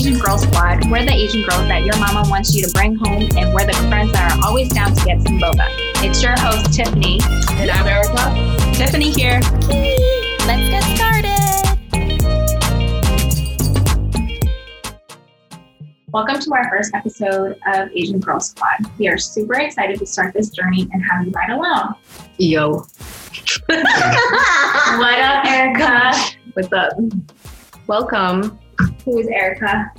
Asian Girl Squad. We're the Asian girls that your mama wants you to bring home, and we're the friends that are always down to get some boba. It's your host, Tiffany. And I'm Erica. Tiffany here. Let's get started. Welcome to our first episode of Asian Girl Squad. We are super excited to start this journey and have you ride along. Yo. What up, Erica? What's up? Welcome. Who is Erica?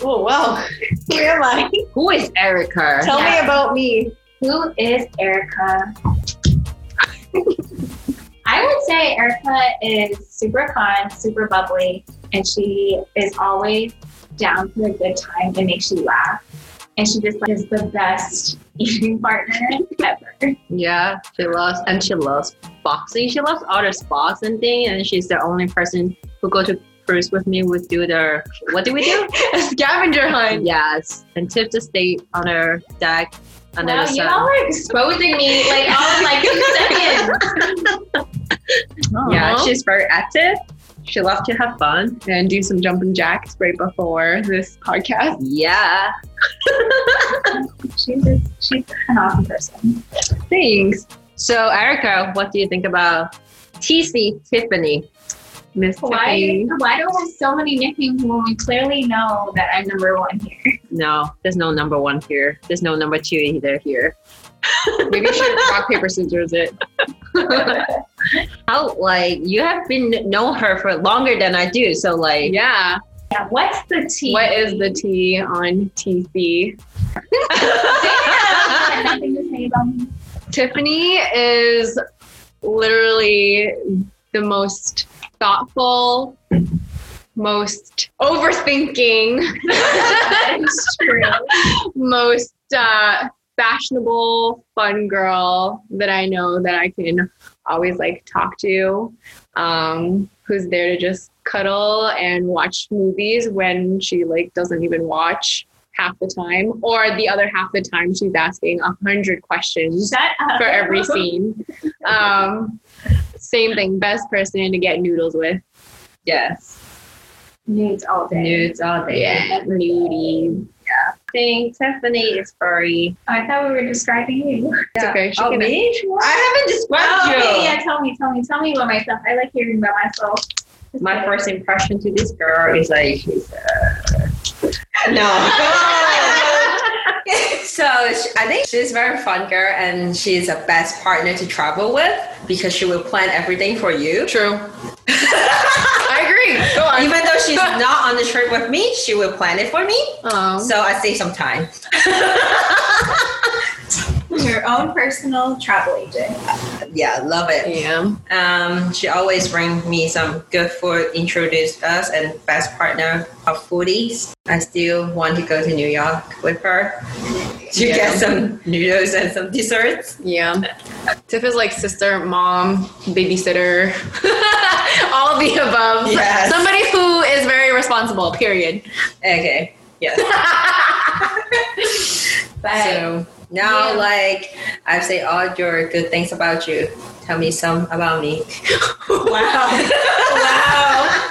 Oh, wow. Who am I? Who is Erica? Tell me about me. Who is Erica? I would say Erica is super fun, super bubbly, and she is always down for a good time and makes you laugh. And she just like, is the best eating partner ever. Yeah, she loves and she loves boxing. She loves other sports and things, and she's the only person who go to cruise with me. We do their what do we do? A scavenger hunt. yes, and Tiff just stay on her deck under Wow, the you sun. all are exposing me like all in like two seconds. Yeah, she's very active. She loves to have fun. And do some jumping jacks right before this podcast. Yeah, She's, just, she's an awesome person. Thanks. So, Erica, what do you think about TC Tiffany? Miss Why, Tiffany. why do I have so many nicknames when we clearly know that I'm number one here? No, there's no number one here. There's no number two either here. Maybe you should rock, paper, scissors it. How like you have been know her for longer than I do, so like Yeah. Yeah, what's the T? What is the T on TC? Nothing to say. Tiffany is literally the most thoughtful, most overthinking, That is true. most uh, fashionable, fun girl that I know that I can always like talk to. Um, who's there to just cuddle and watch movies when she like doesn't even watch half the time, or the other half the time she's asking a hundred questions for every scene. Um, same thing, best person to get noodles with. yes, Nudes all day. nudes all day. Yeah, nudie. I think Tiffany is very. Oh, I thought we were describing you. It's okay. She Oh can me? I haven't described Oh, you. okay, yeah, tell me, tell me, tell me about myself. I like hearing about myself. My first impression to this girl is like. Uh, no. so I think she's a very fun girl and she's a best partner to travel with because she will plan everything for you. True. I agree. Go on. Even though she's not on the trip with me, she will plan it for me. So I save some time. Your own personal travel agent. Yeah, love it. yeah. Um, she always bring me some good food, introduce us, and best partner of foodies. I still want to go to New York with her to Yeah. get some noodles and some desserts. Yeah. Tiff is like sister, mom, babysitter, all of the above. Yes. Somebody who is very responsible, period. Okay. Yes. But So now, Yeah. like I've said all your good things about you. Tell me some about me. wow. wow.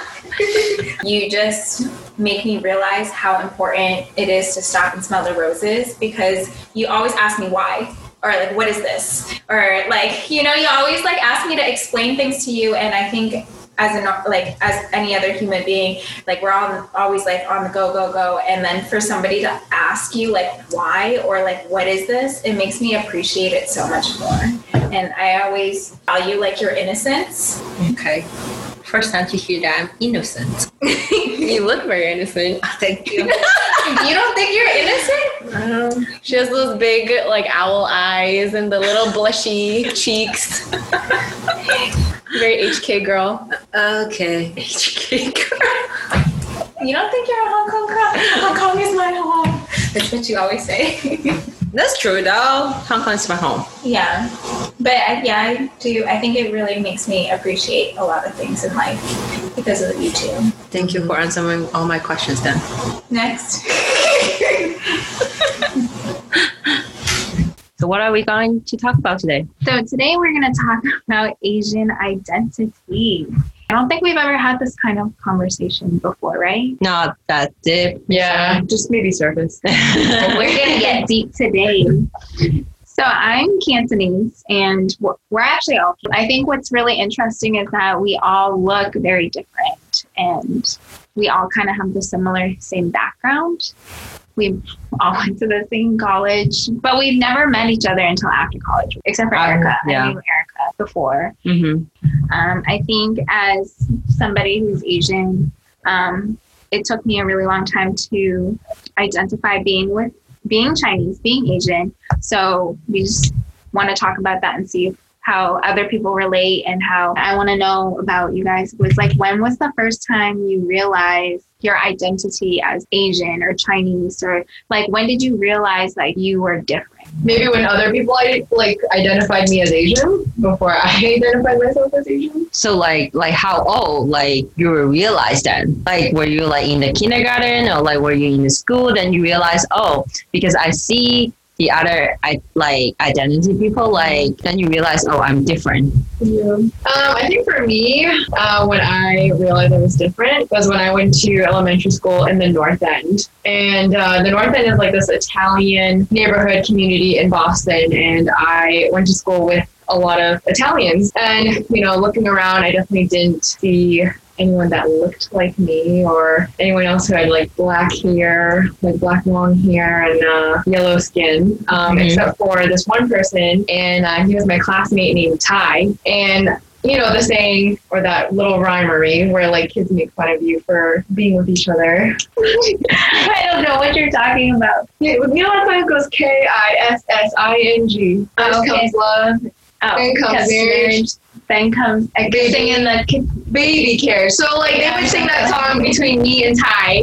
You just make me realize how important it is to stop and smell the roses because you always ask me why or like what is this or like you know you always like ask me to explain things to you and I think as an like as any other human being like we're all always like on the go go go. And then for somebody to ask you like why or like what is this it makes me appreciate it so much more. And I always value like your innocence. Okay. First time to hear that I'm innocent. you look very innocent. Thank you. you don't think you're innocent Um, she has those big like owl eyes and the little blushy cheeks. Very HK girl. okay. HK girl. you don't think you're a Hong Kong girl? Hong Kong is my home. That's what you always say. That's true though. Hong Kong's my home. yeah. But I, yeah, I do. I think it really makes me appreciate a lot of things in life because of you too. Thank you for answering all my questions then. Next. So, what are we going to talk about today? So today we're going to talk about Asian identity. I don't think we've ever had this kind of conversation before, right? Not that deep. Yeah, just maybe surface. We're gonna get deep today. So I'm Cantonese, and we're actually all. I think what's really interesting is that we all look very different, and we all kind of have the similar same background. We all went to the same college, but we've never met each other until after college, except for Um, Erica. yeah. I knew Erica before. hmm Um, I think as somebody who's Asian, um, it took me a really long time to identify being with being Chinese, being Asian. So we just want to talk about that and see how other people relate and how I want to know about you guys was like when was the first time you realized your identity as Asian or Chinese or like when did you realize like you were different? Maybe when other people like identified me as Asian before I identified myself as Asian. So like like how old like you realize that? Like were you like in the kindergarten or like were you in the school? Then you realize oh because I see the other I like identity people like then you realize oh I'm different. Yeah. Um, I think for me, uh, when I realized I was different was when I went to elementary school in the North End. And uh, the North End is like this Italian neighborhood community in Boston. And I went to school with a lot of Italians. And, you know, looking around, I definitely didn't see anyone that looked like me or anyone else who had like black hair, like black long hair and uh, yellow skin, um, Mhm. except for this one person. And uh, he was my classmate named Ty. And you know the saying or that little rhymery where like kids make fun of you for being with each other. I don't know what you're talking about. You know that song goes K I S S I N G. First Oh, okay. comes love, Oh, comes because marriage, then comes Baby. singing the kid. baby care. So like they would sing that song between me and Ty,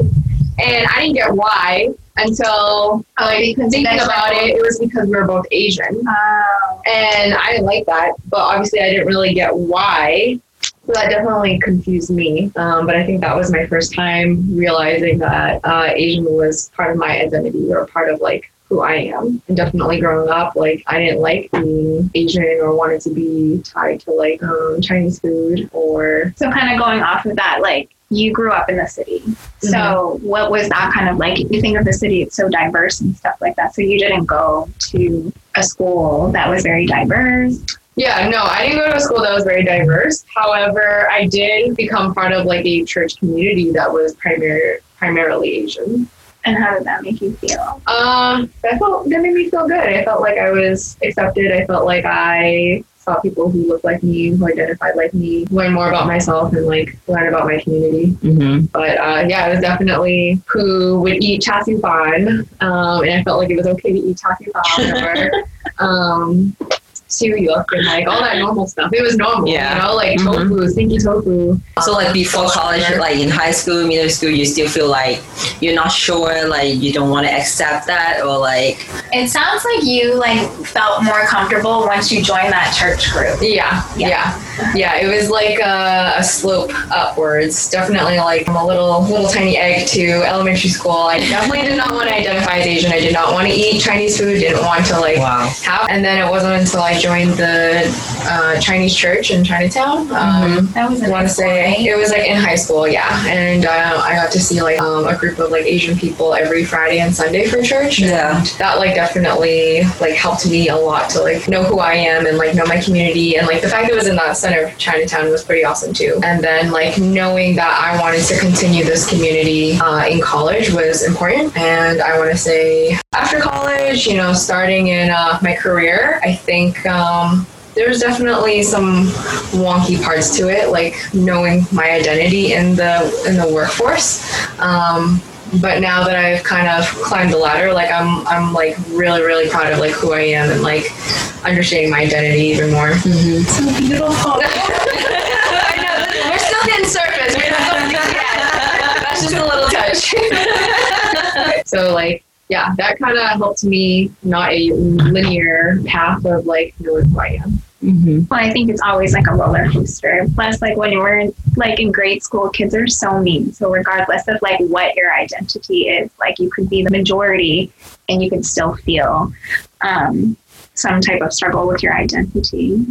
and I didn't get why until like thinking about it. It was because we were both Asian. Wow. and I didn't like that. But obviously, I didn't really get why. So that definitely confused me. Um, but I think that was my first time realizing that uh, Asian was part of my identity or part of like who I am. And definitely growing up, like I didn't like being Asian or wanted to be tied to like um, Chinese food or So kind of going off of that, like you grew up in the city. So what was that kind of like? You think of the city, it's so diverse and stuff like that. So you didn't go to a school that was very diverse. Yeah, no, I didn't go to a school that was very diverse. However, I did become part of like a church community that was primar- primarily Asian. And how did that make you feel? Um, that felt that made me feel good. I felt like I was accepted. I felt like I saw people who looked like me, who identified like me, learn more about myself, and like learn about my community. Mm-hmm. But uh, yeah, it was definitely who would eat char siu fan, um, and I felt like it was okay to eat char siu fan um, cereal and like all that normal stuff. It was normal, Yeah. you know, like Mhm. tofu, stinky tofu. So like before college, like in high school, middle school, you still feel like you're not sure, like you don't want to accept that, or like It sounds like you like felt more comfortable once you joined that church group. Yeah, yeah, yeah. It was like a, a slope upwards. Definitely like I'm a little little tiny egg to elementary school. I definitely did not want to identify as Asian. I did not want to eat Chinese food. Didn't want to like wow. have. And then it wasn't until I joined the uh, Chinese church in Chinatown. Um, That was I want to say it was like in high school, yeah, and uh, I got to see like um, a group of like Asian people every Friday and Sunday for church. Yeah. that like definitely like helped me a lot to like know who I am and like know my community and like the fact that it was in that center of Chinatown was pretty awesome too. And then like knowing that I wanted to continue this community uh, in college was important. And I want to say after college, you know, starting in uh, my career, I think. Um, there's definitely some wonky parts to it, like knowing my identity in the in the workforce. Um, but now that I've kind of climbed the ladder, like I'm I'm like really really proud of like who I am and like understanding my identity even more. I know we're still getting surface. We're not yet. That's just a little touch. so like yeah, that kind of helped me not a linear path of like knowing who I am. Mm-hmm. Well, I think it's always like a roller coaster. Plus, like when you're in, like in grade school, kids are so mean. So regardless of like what your identity is, like you could be the majority, and you could still feel um, some type of struggle with your identity.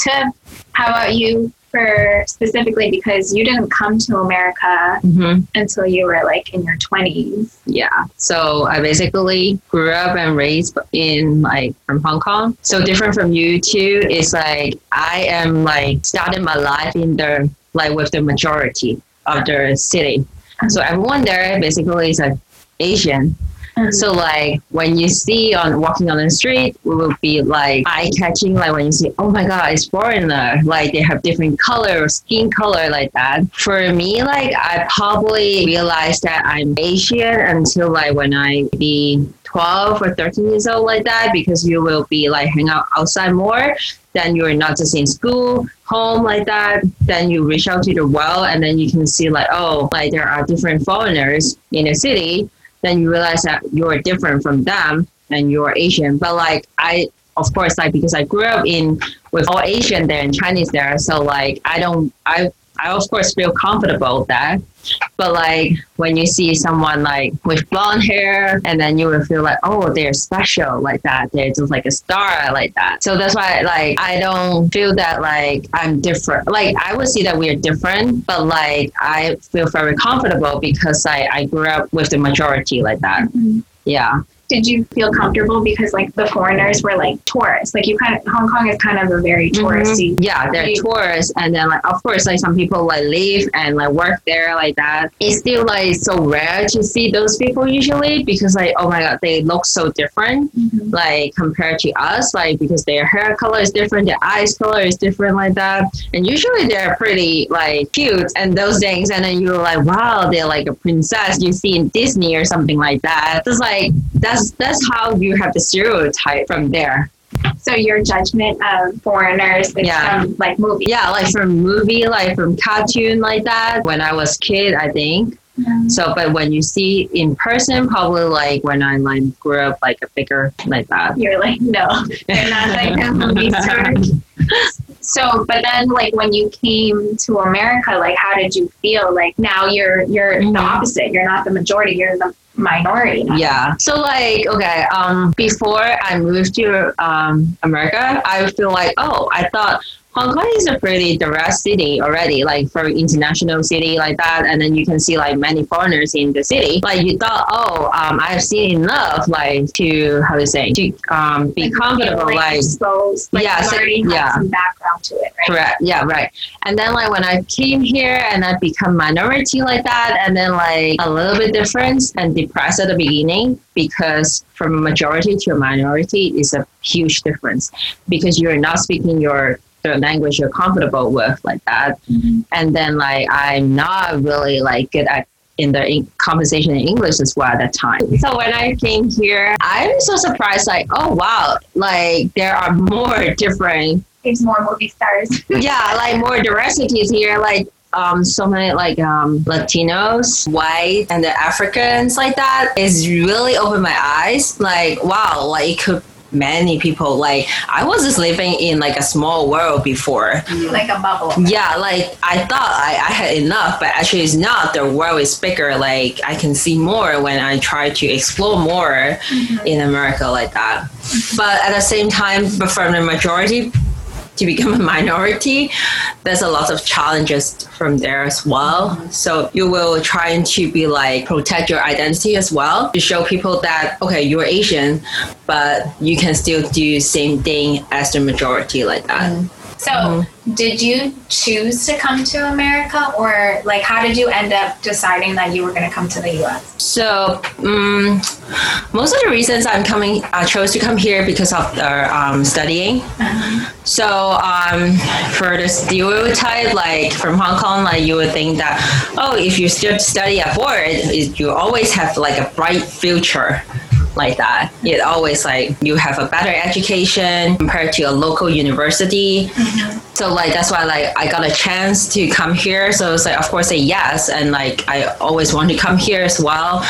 Tiff, how about you? For specifically because you didn't come to America hmm until you were like in your 20s. Yeah. So I basically grew up and raised in like from Hong Kong. So different from you too is like I am like started my life in the like with the majority of the city. So everyone there basically is like Asian. Mm. So like when you see on walking on the street, it will be like eye catching. Like when you see, oh my god, it's foreigner. Like they have different color, skin color, like that. For me, like I probably realized that I'm Asian until like when I be twelve or thirteen years old, like that, because you will be like hang out outside more. Then you're not just in school, home like that. Then you reach out to the world, and then you can see like, oh, like there are different foreigners in the city then you realize that you're different from them and you're Asian. But like I, of course, like because I grew up in with all Asian there and Chinese there, so like I don't, I, I of course feel comfortable with that. But like when you see someone like with blonde hair, and then you will feel like, oh, they're special like that. They're just like a star like that. So that's why like I don't feel that like I'm different. Like I would see that we're different, but like I feel very comfortable because I I grew up with the majority like that. Mm-hmm. Yeah. Did you feel comfortable because like the foreigners were like tourists? Like you kind of Hong Kong is kind of a very touristy. Yeah, they're Right. tourists, and then like of course like some people like live and like work there like that. It's still like so rare to see those people usually because like oh my god they look so different Mhm. like compared to us like because their hair color is different, their eyes color is different like that, and usually they're pretty like cute and those things, and then you're like wow they're like a princess you see in Disney or something like that. It's like that's that's how you have the stereotype from there. So your judgment of foreigners is Yeah. from like movie. Yeah, like from movie, like from cartoon, like that. When I was kid, I think. Mhm. So, but when you see in person, probably like when I like grew up, like a bigger like that. You're like, no, they're not like movie. So, but then like when you came to America, like how did you feel? Like now you're you're the opposite. You're not the majority. You're the minority. Yeah. So like, okay, um, before I moved to um America, I feel like, oh, I thought Hong Kong is a pretty diverse city already, like for international city like that, and then you can see like many foreigners in the city. Like you thought, oh, um, I've seen enough, like to how to say, to um be Like, comfortable, like, exposed. Like Yeah, so- yeah. some background to it, right? Correct. Yeah, right. And then like when I came here and I become minority like that, and then like a little bit different and depressed at the beginning because from a majority to a minority is a huge difference because you're not speaking your the language you're comfortable with like that, and then like I'm not really like good at in the in- conversation in English as well at that time. So when I came here, I'm so surprised like oh wow like there are more different There's more movie stars. yeah, like more diversities here. Like um, so many like um, Latinos, white, and the Africans like that is really opened my eyes. Like wow, like it could many people. Like I was just living in like a small world before. like a bubble. Yeah, like I thought I, I had enough, but actually it's not. The world is bigger. Like I can see more when I try to explore more mm-hmm. in America like that. Mm-hmm. But at the same time, but from the majority to become a minority, there's a lot of challenges from there as well. So you will trying to be like protect your identity as well to show people that okay, you're Asian, but you can still do same thing as the majority like that. Mm. So, Mm-hmm. did you choose to come to America, or like, how did you end up deciding that you were going to come to the U.S.? So, um, most of the reasons I'm coming, I chose to come here because of the um, studying. So, um, for the stereotype, like from Hong Kong, like you would think that, oh, if you still study abroad, you always have like a bright future. Like that, it always like you have a better education compared to a local university. Mm-hmm. So like that's why like I got a chance to come here. So it's like of course say yes, and like I always want to come here as well,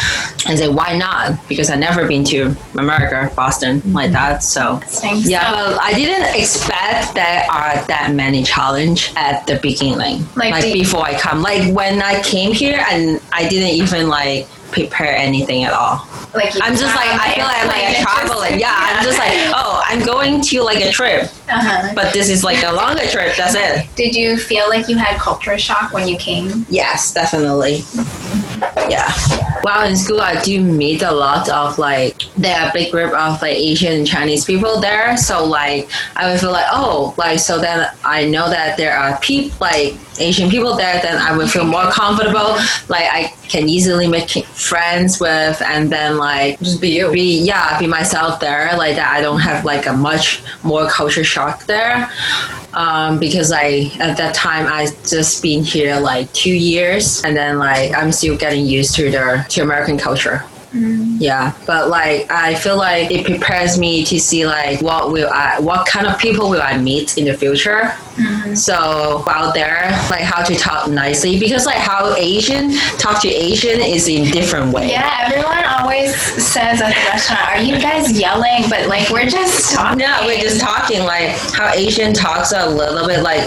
and say why not? Because I've never been to America, Boston like mm-hmm. that. So Thanks. yeah, but I didn't expect there are that many challenge at the beginning. Like, Like, you- before I come, like when I came here, and I didn't even like prepare anything at all. Like I'm just like I feel like I'm like a traveler. Yeah, I'm just like oh I'm going to like a trip, Uh-huh. but this is like a longer trip. That's it. Did you feel like you had culture shock when you came? Yes, definitely. Yeah. While in school, I do meet a lot of like there are a big group of like Asian and Chinese people there. So like I would feel like oh like so then I know that there are people like Asian people there. Then I would feel more comfortable. Like I can easily make friends with, and then like Just be you. be yeah be myself there like that i don't have like a much more culture shock there um, because i at that time i just been here like two years. And then like i'm still getting used to the to american culture Mm-hmm. yeah but like i feel like it prepares me to see like what will i what kind of people will i meet in the future mm-hmm. so while there like how to talk nicely because like how asian talk to asian is in different way Yeah, everyone always says at the restaurant, "Are you guys yelling?" But like we're just talking. No, we're just talking like how Asian talks a little bit like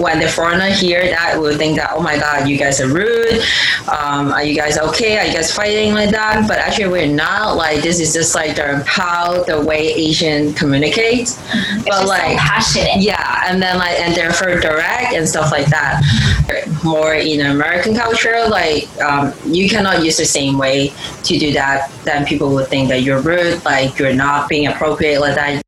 when the foreigner hear that will think that oh my god you guys are rude. Um, are you guys okay? Are you guys fighting like that? But actually we're not. Like this is just like the, how the way Asian communicates. It's but just like so passionate. yeah and then like and they're very direct and stuff like that. More in american culture like um, you cannot use the same way to do that then people would think that you're rude like you're not being appropriate like that.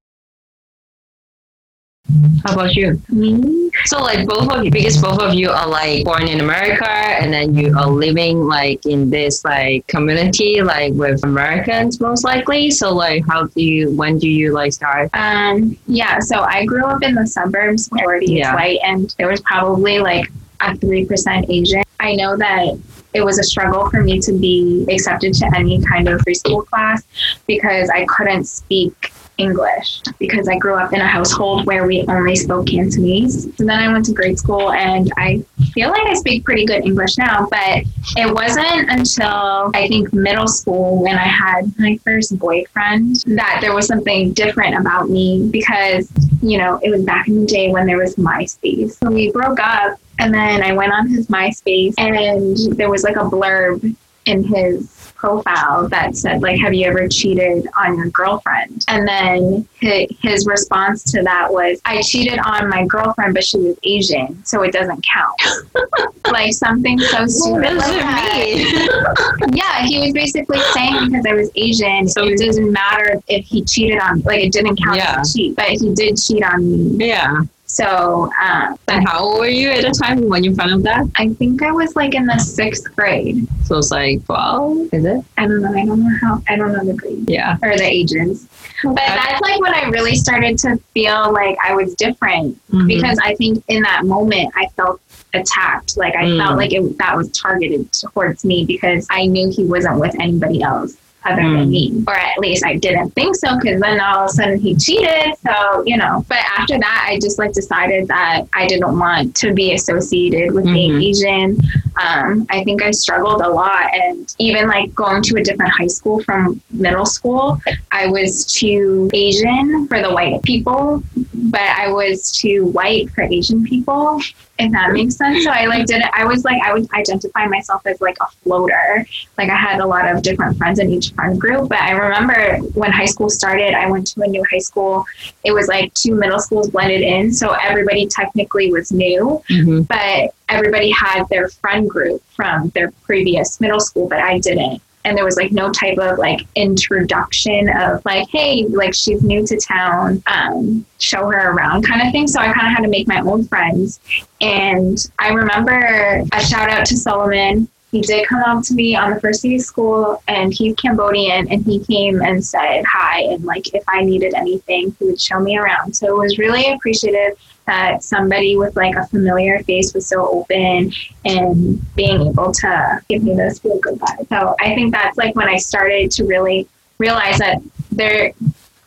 How about you? Me? So like both of you because both of you are like born in america and then you are living like in this like community like with americans most likely so like how do you when do you like start Um, yeah, so I grew up in the suburbs, majority Yeah. is white, and there was probably like a three percent Asian. I know that it was a struggle for me to be accepted to any kind of preschool class because I couldn't speak English because I grew up in a household where we only spoke Cantonese. And then I went to grade school and I feel like I speak pretty good English now, but it wasn't until I think middle school when I had my first boyfriend that there was something different about me because, you know, it was back in the day when there was MySpace. So we broke up and then I went on his MySpace and there was like a blurb in his profile that said like have you ever cheated on your girlfriend? And then his response to that was i cheated on my girlfriend but she was asian so it doesn't count. Like something so stupid like that. yeah he was basically saying because i was asian So- it doesn't matter if he cheated on like it didn't count Yeah. as cheat but he did cheat on me. Yeah so um, and how old were you at the time when you found out that? I think i was like in the sixth grade. So it's like 12 is it? I don't know. I don't know how i don't know the grade. Yeah. Or the ages. But that's like when I really started to feel like I was different. Mhm. because I think in that moment I felt attacked. Like I Mm. felt like it, that was targeted towards me because I knew he wasn't with anybody else other Mm. than me. Or at least I didn't think so because then all of a sudden he cheated. So, you know, but after that, I just like decided that I didn't want to be associated with being Mhm. Asian. Um, I think I struggled a lot. And even like going to a different high school from middle school, I was too Asian for the white people, but I was too white for Asian people, if that makes sense. So I like did it. I was like I would identify myself as like a floater. Like I had a lot of different friends in each friend group. But I remember when high school started, I went to a new high school. It was like two middle schools blended in, so everybody technically was new Mhm. but everybody had their friend group from their previous middle school, but I didn't. And there was like no type of like introduction of like, hey, like she's new to town, um, show her around kind of thing. So I kind of had to make my own friends. And I remember a shout out to Solomon. He did come up to me on the first day of school and he's Cambodian and he came and said hi and like if I needed anything, he would show me around. So it was really appreciative that somebody with like a familiar face was so open and being able to give me those feel good vibes. So I think that's like when I started to really realize that there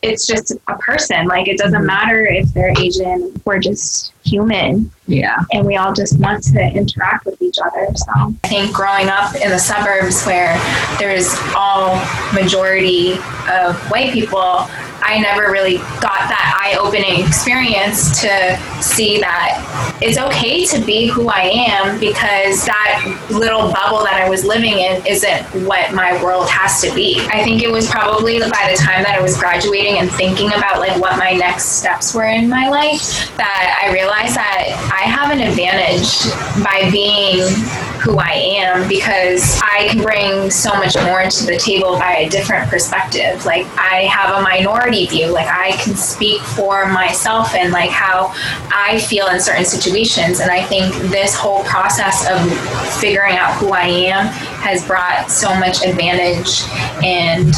it's just a person. Like it doesn't mm-hmm. matter if they're Asian, we're just human yeah and we all just want to interact with each other. So I think growing up in the suburbs where there's all majority of white people, I never really got that eye opening experience to see that it's okay to be who I am because that little bubble that I was living in isn't what my world has to be. I think it was probably by the time that I was graduating and thinking about like what my next steps were in my life that I realized that I have an advantage by being who I am because I can bring so much more to the table by a different perspective. Like I have a minority view. Like I can speak for myself and like how I feel in certain situations. And I think this whole process of figuring out who I am has brought so much advantage and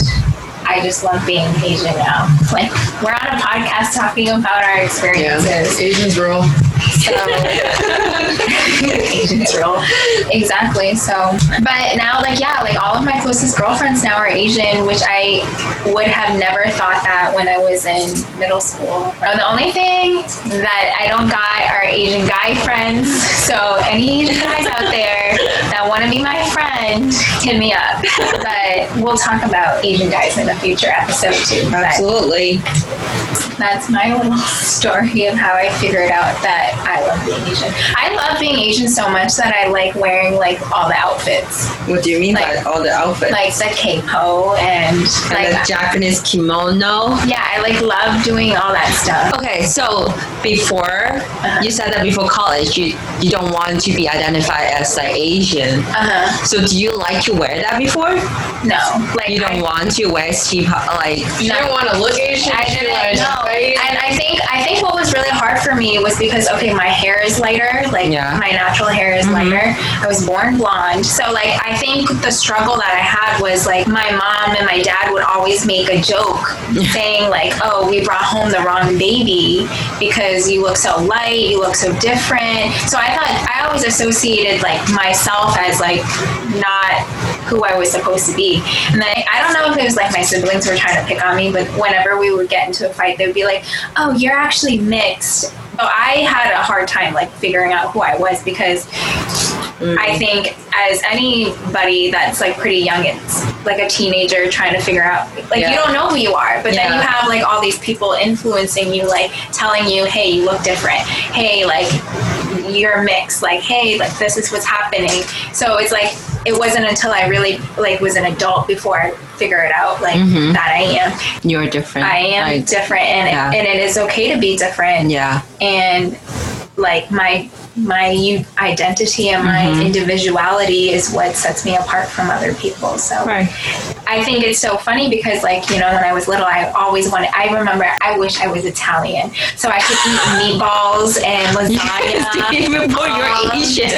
I just love being Asian now. Like we're on a podcast talking about our experiences. Asians rule. So. Exactly. So, but now, like, yeah, like all of my closest girlfriends now are Asian, which I would have never thought that when I was in middle school. The only thing that I don't got are Asian guy friends. So, any Asian guys out there that want to be my friend, hit me up. But we'll talk about Asian guys in a future episode too. But Absolutely. that's my little story of how I figured out that I love being Asian. I love being Asian so much that I like wearing like all the outfits, What do you mean Like- by all the outfits? like the qipao and and like the Japanese kimono. yeah, I like love doing all that stuff. Okay, so before you said that before college, you you don't want to be identified as like Asian. Uh huh. So do you like to wear that before? No, like You don't I, want to wear cheap like You don't want to look Asian. I you didn't wanna know. And I think I think what was really hard for me was because okay, my hair is lighter, like Yeah. my natural hair is Mhm. lighter. I was born blonde. So like I think the struggle that I had was like my mom and my dad would always make a joke saying like, "Oh, we brought home the wrong baby because you look so light, you look so different." So I thought I always associated like myself as like not who I was supposed to be. And then I don't know if it was like my siblings were trying to pick on me, but whenever we would get into a fight, they would be like, "Oh, you're actually mixed." So I had a hard time like figuring out who I was because I think as anybody that's like pretty young, it's like a teenager trying to figure out like Yeah. you don't know who you are, but then you have like all these people influencing you, like telling you, "Hey, you look different. Hey, like you're mixed. Like, hey, like this is what's happening." So it's like it wasn't until I really like was an adult before I figure it out, like Mhm. that I am. you're different. I am Like, different, and Yeah. it, and it is okay to be different yeah. and like my my identity and my Mhm. individuality is what sets me apart from other people so Right. i think it's so funny because like you know when i was little i always wanted i remember i wish i was italian so i could eat meatballs and lasagna Even before you're Um, Asian.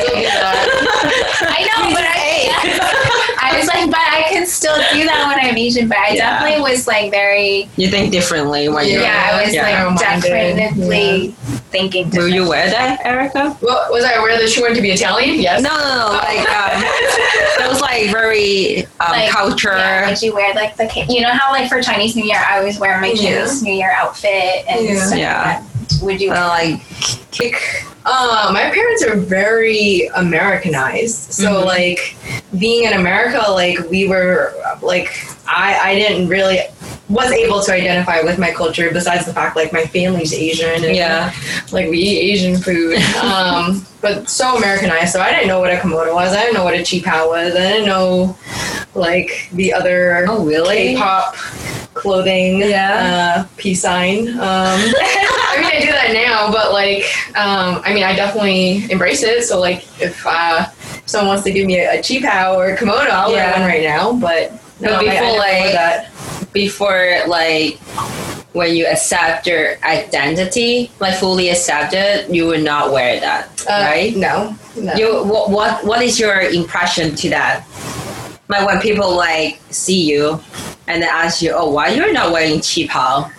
i know but i i was like but i can still do that when i'm asian but i Yeah. definitely was like very You think differently when you're yeah, i was Yeah. like narrow-minded. definitely thinking Will different. you wear that, Erica? Well, was I aware that she wanted to be Italian? Yes. No, no, no. Like um, those like very um, Like, culture. Yeah, would you wear like the you know how like for Chinese New Year I always wear my Yeah. Chinese New Year outfit and Yeah. stuff Yeah. like that. Would you? uh, like kick? uh, my parents are very Americanized. So, Mhm. like, being in America, like, we were, like, I, I didn't really, was able to identify with my culture besides the fact, like, my family's Asian. And, yeah, Like, we eat Asian food. um, but so Americanized. So, I didn't know what a kimono was. I didn't know what a qipao was. I didn't know, like, the other Oh, really? K-pop clothing Yeah. uh, peace sign. Um, I mean, I do that now, but like, um, I mean, I definitely embrace it. So like, if uh, someone wants to give me a, a qipao or a kimono, I'll wear one right now. But no, But I- I before, like- that. Before like when you accept your identity, like fully accept it, you would not wear that, Uh, right? No, no. You what, what what is your impression to that? Like when people like see you and they ask you, "Oh, why you're not wearing qipao?"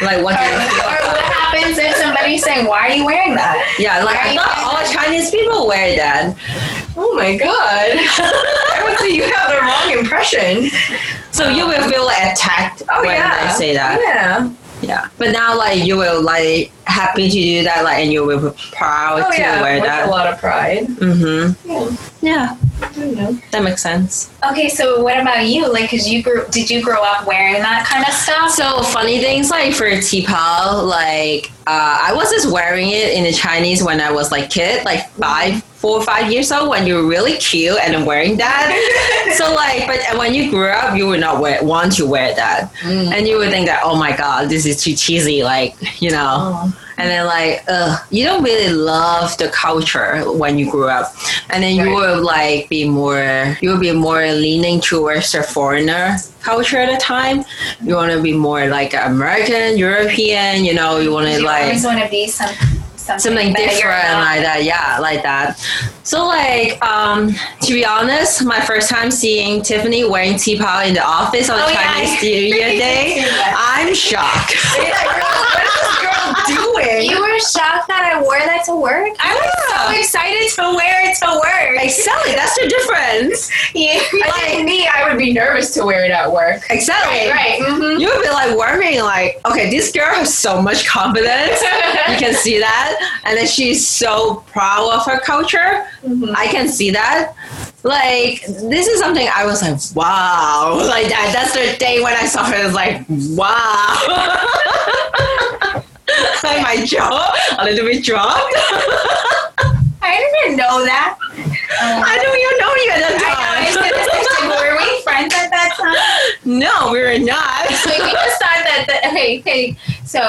Like what do you feel? Or about happens if somebody's saying, "Why are you wearing that?" Yeah, like I thought all Chinese people wear that. oh my god! I would say you have the wrong impression. So you will feel attacked Oh when yeah, they say that. Oh, yeah. Yeah. But now like you will like happy to do that, like and you will be proud Oh to yeah. wear With that. a lot of pride. Mm-hmm. Yeah. That makes sense. Okay, so what about you? Like, cause you grew, did you grow up wearing that kind of stuff? So funny things like for T-Pao, like uh, I was just wearing it in the Chinese when I was like kid, like five, four or five years old when you're really cute and wearing that. so like, but when you grew up, you would not wear, want to wear that, mm. and you would think that oh my god, this is too cheesy, like you know. Oh. And then like, you don't really love the culture when you grew up, and then you Right. will like be more, you will be more leaning towards the foreigner culture at the time. You want to be more like American, European, you know. You want to like. you always want to be some something, something different not. like that yeah like that so like um to be honest my first time seeing tiffany wearing t-pow in the office on Oh, yeah. chinese new year day i'm shocked what is this girl doing? You were shocked that I wore that to work. I was so excited to wear it to work. exactly that's the difference Yeah. I think me, I would be nervous to wear it at work. exactly Right. Mhm. you would be like worrying like okay this girl has so much confidence you can see that and then she's so proud of her culture mm-hmm. i can see that like this is something i was like wow like that that's the day when i saw her I was like wow like my jaw a little bit dropped I didn't know that. i don't even know you at I know. I that time were we friends at that time? no we were not we just thought that. The, hey, hey. So,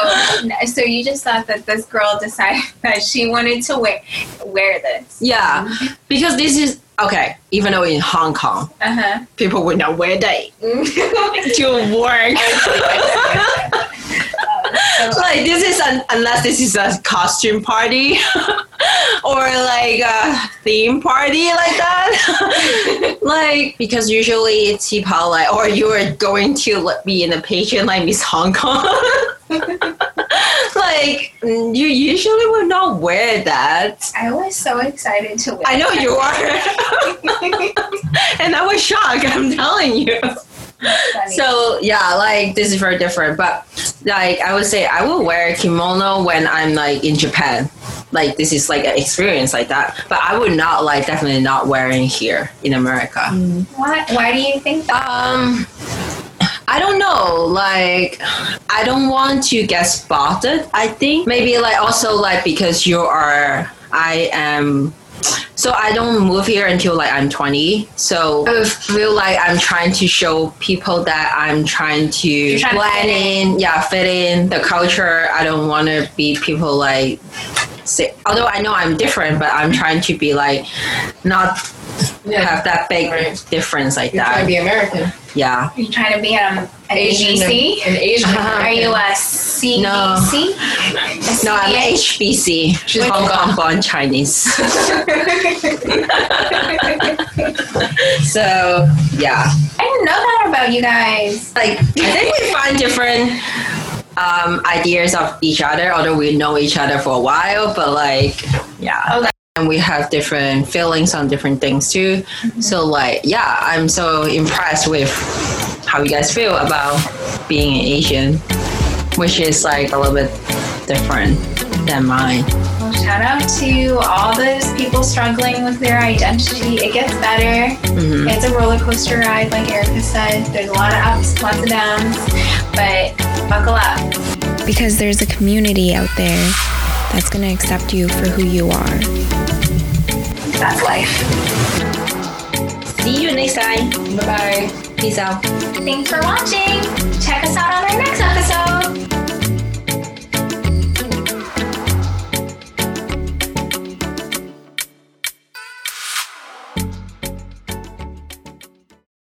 so you just thought that this girl decided that she wanted to wear wear this. yeah because this is okay even though in hong kong Uh huh. people would not wear that. To work. Like this is un- unless this is a costume party or like a theme party like that. Like because usually it's T-pao, like or you are going to be in a pageant like miss hong kong like mm, you usually would not wear that I was so excited to wear. i know you are and i was shocked i'm telling you so yeah, like this is very different. But like I would say, I will wear kimono when I'm like in Japan. Like this is like an experience like that. But I would not like definitely not wearing here in America. why? Why do you think that? Um, I don't know. Like, I don't want to get spotted. I think maybe like also like because you are, I am. So I don't move here until like I'm 20. So I feel like I'm trying to show people that I'm trying to trying to blend fit in, yeah, fit in the culture. I don't want to be people like. Say, although I know I'm different, but I'm trying to be like not have that big Right. difference like You're trying that. to be American. yeah. Are you trying to be um, an Asian. ABC? An Asian. Uh-huh. Are you a CBC? No. A No, I'm CBA? HBC. She's Hong Hong Kong Kong. born Chinese. so yeah, I didn't know that about you guys. like I think we find different um, ideas of each other, although we know each other for a while. But like, yeah. Okay. And we have different feelings on different things too. So like, yeah, I'm so impressed with how you guys feel about being an Asian, which is like a little bit different than mine. Well, shout out to all those people struggling with their identity. It gets better. Mhm. It's a roller coaster ride, like Erica said. There's a lot of ups, lots of downs, but buckle up. Because there's a community out there that's going to accept you for who you are. That's life. See you next time. Bye bye. Peace out. Thanks for watching. Check us out on our next episode.